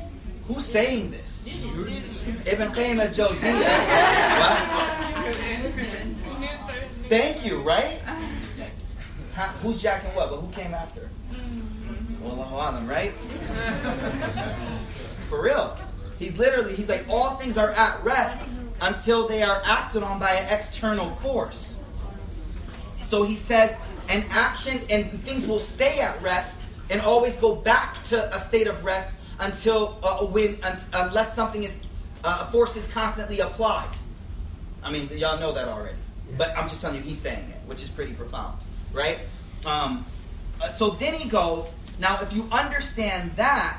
Who's saying this? Ibn Qayyim al-Jawziyah. What? Thank you, right? Huh? Who's jacking what? But who came after? Wallahu alam, right? For real. He's literally, he's like, all things are at rest until they are acted on by an external force. So he says, an action and things will stay at rest and always go back to a state of rest until uh, when un- unless something is uh, a force is constantly applied. I mean, y'all know that already. But I'm just telling you, he's saying it, which is pretty profound, right? Um, uh, so then he goes, now if you understand that,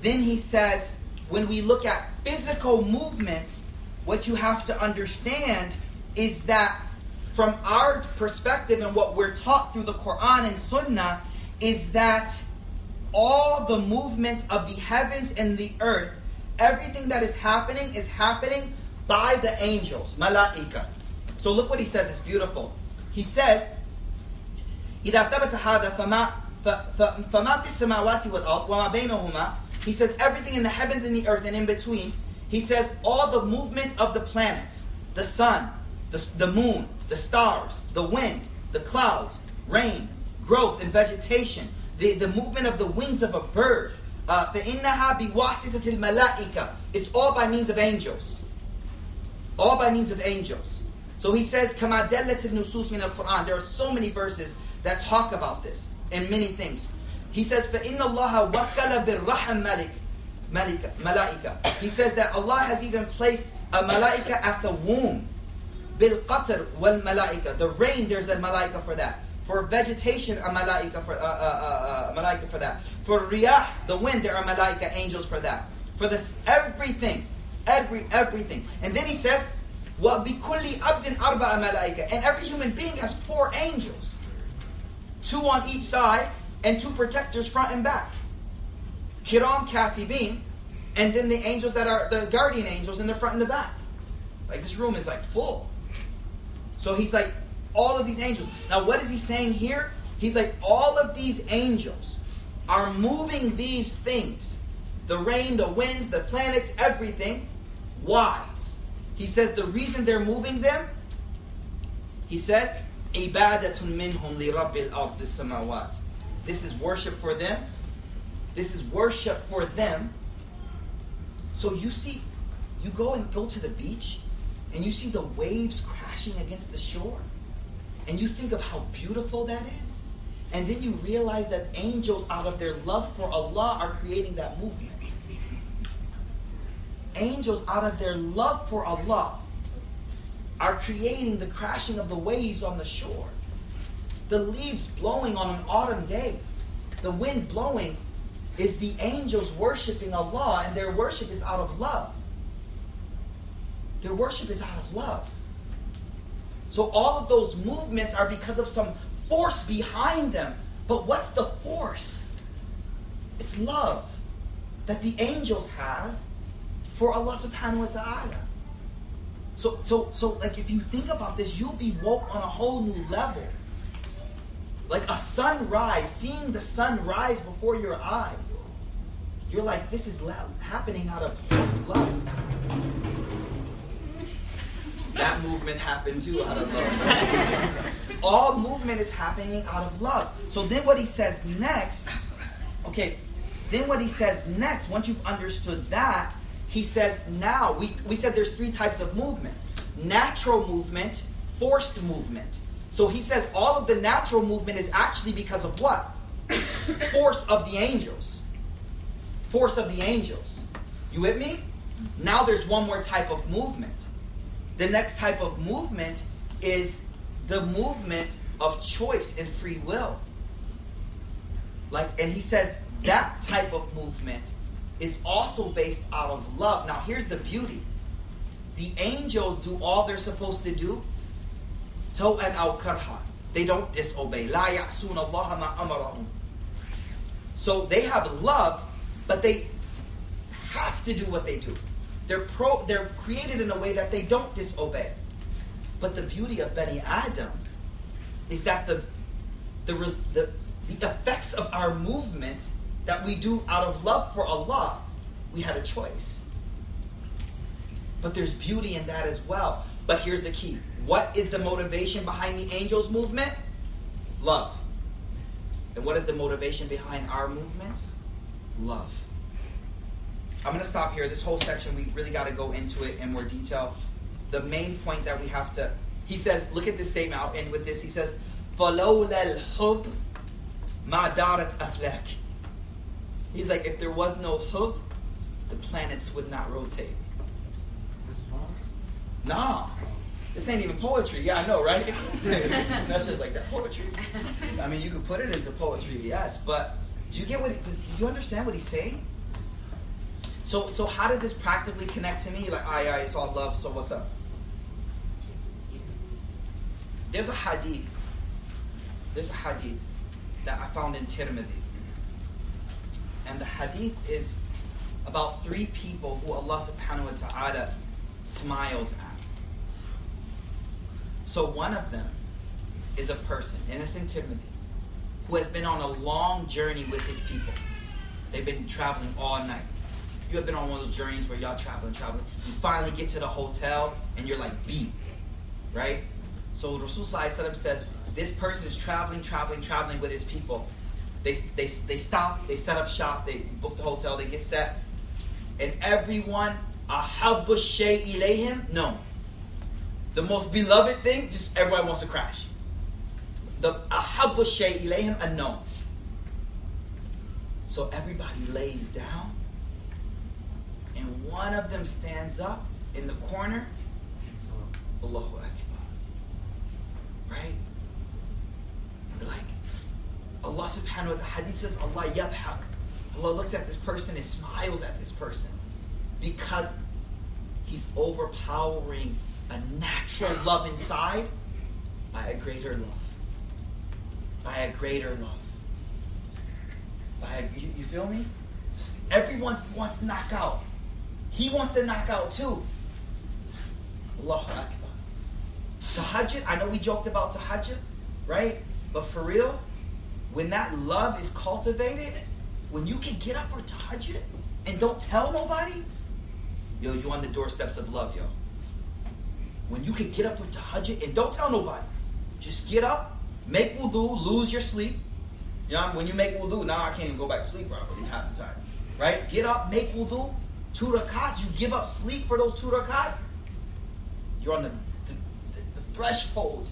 then he says, when we look at physical movements, what you have to understand is that from our perspective and what we're taught through the Quran and Sunnah is that all the movement of the heavens and the earth, everything that is happening is happening by the angels, malaika. So look what he says, it's beautiful. He says, إذا ثبت هذا فما ف- ف- فما في السماوات والأرض وما بينهما He says everything in the heavens and the earth and in between. He says all the movement of the planets, the sun, the, the moon, the stars, the wind, the clouds, rain, growth and vegetation, the, the movement of the wings of a bird. Uh, فإنها بواسطة الملائكة. It's all by means of angels. All by means of angels. So he says, كما دلت النصوص من القرآن. There are so many verses that talk about this and many things. He says, فإن الله وكل بالرحم ملك ملكة ملائكة. He says that Allah has even placed a malaika at the womb. بالقطر والملائكة. The rain, there's a malaika for that. For vegetation, a malaika for uh, uh, uh, uh, malaika for that. For riyah, the wind, there are malaika angels for that. For this, everything, every everything. And then he says, وَبِكُلِّ عَبْدٍ أَرْبَعَ مَلَائِكَ And every human being has four angels. Two on each side, and two protectors front and back. Kiram Katibin, and then the angels that are the guardian angels in the front and the back. Like this room is like full. So he's like, all of these angels. Now, what is he saying here? He's like, all of these angels are moving these things the rain, the winds, the planets, everything. Why? He says the reason they're moving them, he says, عِبَادَةٌ مِّنْهُمْ لِرَبِّ الْأَرْضِ السَّمَاوَاتِ This is worship for them. This is worship for them. So you see, you go and go to the beach, and you see the waves against the shore, and you think of how beautiful that is, and then you realize that angels, out of their love for Allah, are creating that movement. Angels, out of their love for Allah, are creating the crashing of the waves on the shore. The leaves blowing on an autumn day, the wind blowing, is the angels worshiping Allah, and their worship is out of love. Their worship is out of love. So all of those movements are because of some force behind them. But what's the force? It's love that the angels have for Allah subhanahu wa ta'ala. So so so like if you think about this, you'll be woke on a whole new level. Like a sunrise, seeing the sun rise before your eyes. You're like, this is happening out of love. That movement happened too out of love. All movement is happening out of love. So then what he says next, okay, then what he says next, once you've understood that, he says now, we, we said there's three types of movement. Natural movement, forced movement. So he says all of the natural movement is actually because of what? Force of the angels. Force of the angels. You with me? Now there's one more type of movement. The next type of movement is the movement of choice and free will. Like, and he says that type of movement is also based out of love. Now, here's the beauty the angels do all they're supposed to do. Taw'an al karha. They don't disobey. La ya'sun Allah ma amarahum. So they have love, but they have to do what they do. They're pro. They're created in a way that they don't disobey. But the beauty of Bani Adam is that the the the, the effects of our movement that we do out of love for Allah, we had a choice. But there's beauty in that as well. But here's the key: what is the motivation behind the angels' movement? Love. And what is the motivation behind our movements? Love. I'm going to stop here. This whole section, we really got to go into it in more detail. The main point that we have to, he says, look at this statement. I'll end with this. He says, فَلَوْلَا الْحُبْ مَا دَارَتْ أَفْلَاكِ He's like, if there was no hub, the planets would not rotate. This is Mars? Nah. This ain't even poetry. Yeah, I know, right? That's just like that poetry. I mean, you could put it into poetry, yes, but do you get what? Does, do you understand what he's saying? So, so how does this practically connect to me? Like, aye, aye, it's all love. So what's up? There's a hadith. There's a hadith that I found in Tirmidhi. And the hadith is about three people who Allah subhanahu wa ta'ala smiles at. So one of them is a person, innocent Timothy, who has been on a long journey with his people. They've been traveling all night. You have been on one of those journeys where y'all traveling, traveling. You finally get to the hotel and you're like beat, right? So Rasul Sallallahu says this person is traveling, traveling, traveling with his people. They, they, they stop, they set up shop, they book the hotel, they get set. And everyone, ahabbu ilayhim, no. The most beloved thing, just everybody wants to crash. The ahabbu shay ilayhim, a no. So everybody lays down, one of them stands up in the corner. Allahu Akbar. Right? Like, Allah subhanahu wa ta'ala, hadith says, Allah yadhak. Allah looks at this person and smiles at this person because he's overpowering a natural love inside by a greater love. By a greater love. By a, you, you feel me? Everyone wants to knock out. He wants to knock out too. Allahu Akbar. Tahajjud, I know we joked about tahajjud, right? But for real, when that love is cultivated, when you can get up for tahajjud and don't tell nobody, yo, you on the doorsteps of love, yo. When you can get up for tahajjud and don't tell nobody, just get up, make wudu, lose your sleep. You know, when you make wudu, now I can't even go back to sleep properly half the time. Right? Get up, make wudu, two rakats, you give up sleep for those two rakats, you're on the, the, the, the threshold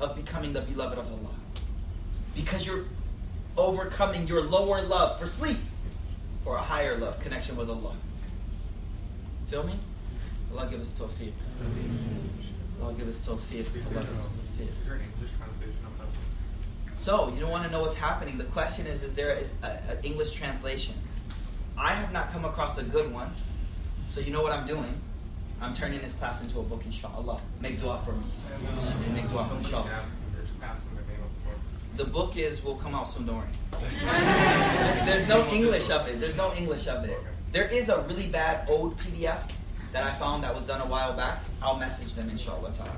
of becoming the beloved of Allah. Because you're overcoming your lower love for sleep for a higher love, connection with Allah. Feel me? Allah give us tawfiq. Allah give us tawfiq. Allah give us um, tawfiq. Is there an English translation of that? So, you don't want to know what's happening. The question is, is there an uh, uh, English translation? I have not come across a good one. So you know what I'm doing? I'm turning this class into a book, inshallah. Make dua for me. Make dua for me, inshallah. The book is will come out soon, don't. There's no English of it. There's no English of it. There is a really bad old PDF that I found that was done a while back. I'll message them, inshallah. ta'ala.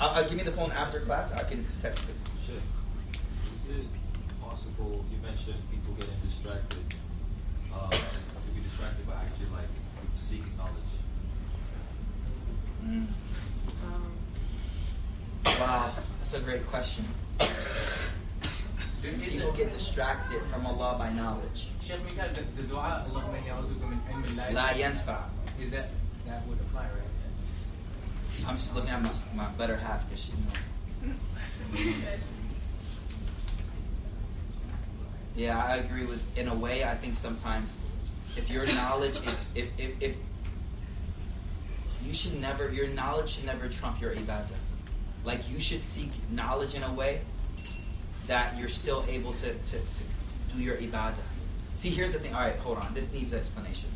I'll, I'll give me the phone after class. I can text this. Sure. Is it possible, you mentioned people getting distracted, uh, to be distracted by actually like seeking knowledge? Mm. Wow, that's a great question. People get distracted from Allah by knowledge. Sheikh Mikael, the, the dua, Allahumma inni a'udhuka min ilmin la La yanfa', yanfa. is that, that would apply, right? I'm just looking at my, my better half because she knows. Yeah, I agree with. In a way, I think sometimes if your knowledge is if if, if you should never your knowledge should never trump your ibadah. Like you should seek knowledge in a way that you're still able to, to, to do your ibadah. See, here's the thing. All right, hold on. This needs explanation.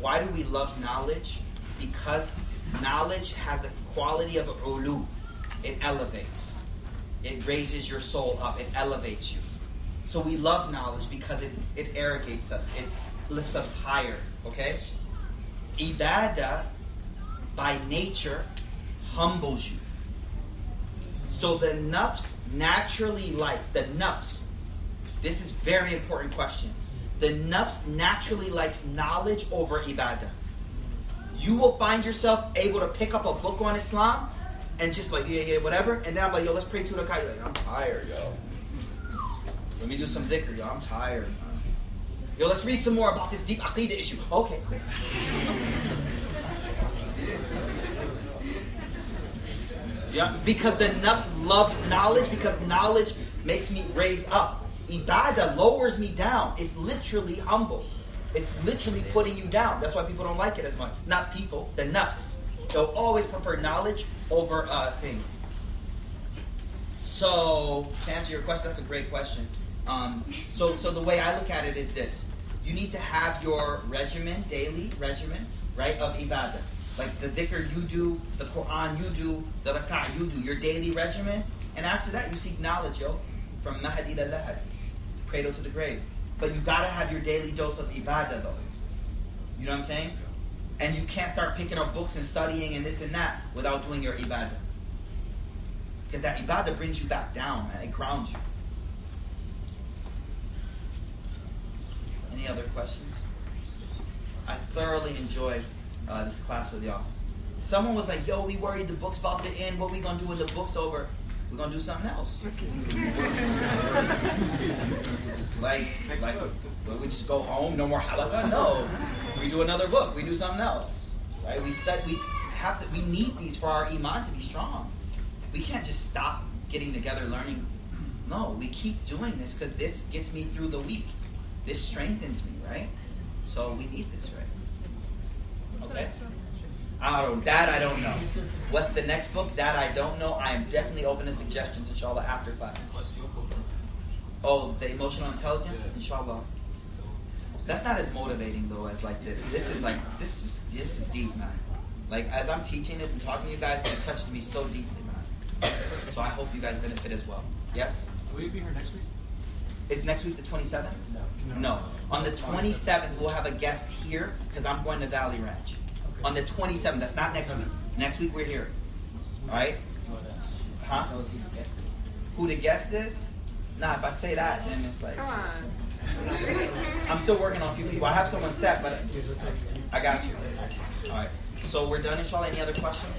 Why do we love knowledge? Because knowledge has a quality of ulu. It elevates. It raises your soul up. It elevates you. So we love knowledge because it, it arrogates us. It lifts us higher. Okay? Ibadah, by nature, humbles you. So the nafs naturally likes, the nafs, this is very important question. The nafs naturally likes knowledge over ibadah. You will find yourself able to pick up a book on Islam and just like, yeah, yeah, whatever. And then I'm like, yo, let's pray to the You're like, I'm tired, yo. Let me do some dhikr, yo. I'm tired. Yo, let's read some more about this deep aqidah issue. Okay. Yeah, because the nafs loves knowledge because knowledge makes me raise up. Ibadah lowers me down. It's literally humble. It's literally putting you down. That's why people don't like it as much. Not people, the nafs. They'll always prefer knowledge over a thing. So, to answer your question, that's a great question. Um, so, so the way I look at it is this: you need to have your regimen, daily regimen, right, of ibadah. Like the dhikr you do, the Quran you do, the rak'ah you do, your daily regimen, and after that you seek knowledge, yo, from mahadi to lahad, cradle to the grave. But you gotta have your daily dose of ibadah, though. You know what I'm saying? And you can't start picking up books and studying and this and that without doing your ibadah. Because that ibadah brings you back down, man. It grounds you. Any other questions? I thoroughly enjoyed uh, this class with y'all. Someone was like, yo, we worried the book's about to end. What we gonna do when the book's over? We're gonna do something else. like, like, we just go home, no more halaqa? No. We do another book. We do something else. Right? We study. We have to. We need these for our iman to be strong. We can't just stop getting together learning. No, we keep doing this because this gets me through the week. This strengthens me, right? So we need this, right? Okay. I don't. Oh, that I don't know. What's the next book? That I don't know. I am definitely open to suggestions, inshallah, after class. Oh, the emotional intelligence, inshallah. That's not as motivating though as like this. This is like this is this is deep, man. Like as I'm teaching this and talking to you guys, it touches me so deeply, man. So I hope you guys benefit as well. Yes. Will you be here next week? Is next week the 27th? No. No. On the 27th, we'll have a guest here because I'm going to Valley Ranch. Okay. On the 27th, that's not next week. Next week we're here. All right? Huh? Who the guest is? Nah, if I say that, then it's like. Come on. I'm still working on a few people. I have someone set, but I got you. All right. So we're done, inshallah. Any other questions?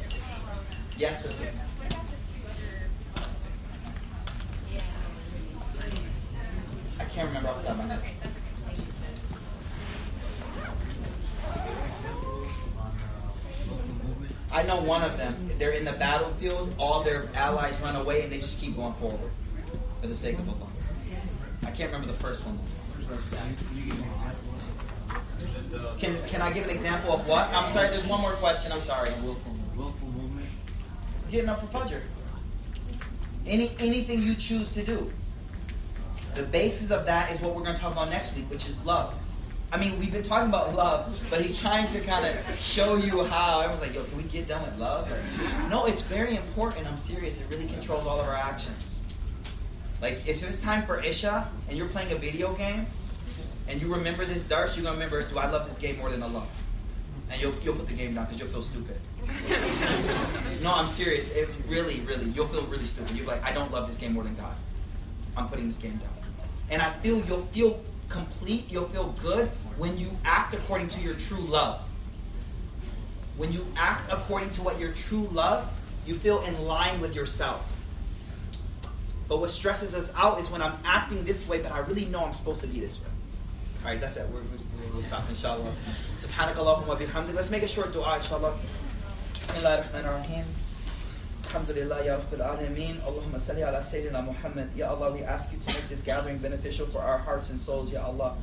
Yes, sister. Can't remember off the top of my head. I know one of them. They're in the battlefield. All their allies run away, and they just keep going forward for the sake of Allah. I can't remember the first one. Can Can I give an example of what? I'm sorry. There's one more question. I'm sorry. Willful, movement. Getting up for Fajr. Any anything you choose to do. The basis of that is what we're going to talk about next week, which is love. I mean, we've been talking about love, but he's trying to kind of show you how. Everyone's like, yo, can we get done with love? Like, no, it's very important. I'm serious. It really controls all of our actions. Like, if it's time for Isha and you're playing a video game and you remember this dars, you're going to remember, do I love this game more than Allah? And you'll, you'll put the game down because you'll feel stupid. no, I'm serious. It really, really, you'll feel really stupid. You'll be like, I don't love this game more than God. I'm putting this game down. And I feel you'll feel complete, you'll feel good when you act according to your true love. When you act according to what your true love, you feel in line with yourself. But what stresses us out is when I'm acting this way, but I really know I'm supposed to be this way. All right, that's it. We're, we're, we'll stop, inshallah. Subhanak Allahumma bihamdik. Let's make a short dua, inshallah. Bismillah ar-Rahman ar-Rahim. Alhamdulillah, Ya Rabbil Alameen. Allahumma salli ala Sayyidina Muhammad. Ya Allah, we ask you to make this gathering beneficial for our hearts and souls, Ya Allah.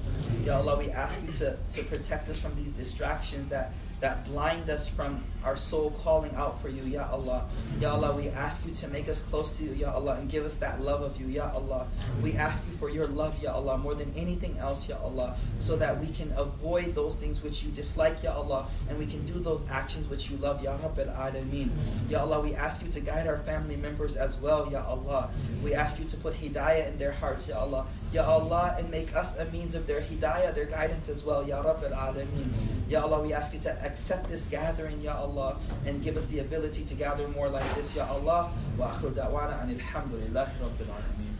Ya Allah, we ask you to, to protect us from these distractions that, that blind us from our soul calling out for you, Ya Allah. Ya Allah, we ask you to make us close to you, Ya Allah, and give us that love of you, Ya Allah. We ask you for your love, Ya Allah, more than anything else, Ya Allah, so that we can avoid those things which you dislike, Ya Allah, and we can do those actions which you love, Ya Rabbil Alameen. Ya Allah, we ask you to guide our family members as well, Ya Allah. We ask you to put hidayah in their hearts, Ya Allah. Ya Allah, and make us a means of their hidayah, their guidance as well, Ya Rabbil Alameen. Ya Allah, we ask you to accept this gathering, Ya Allah, and give us the ability to gather more like this, Ya Allah. Wa akhru da'wana anil hamdulillahi rabbil alameen.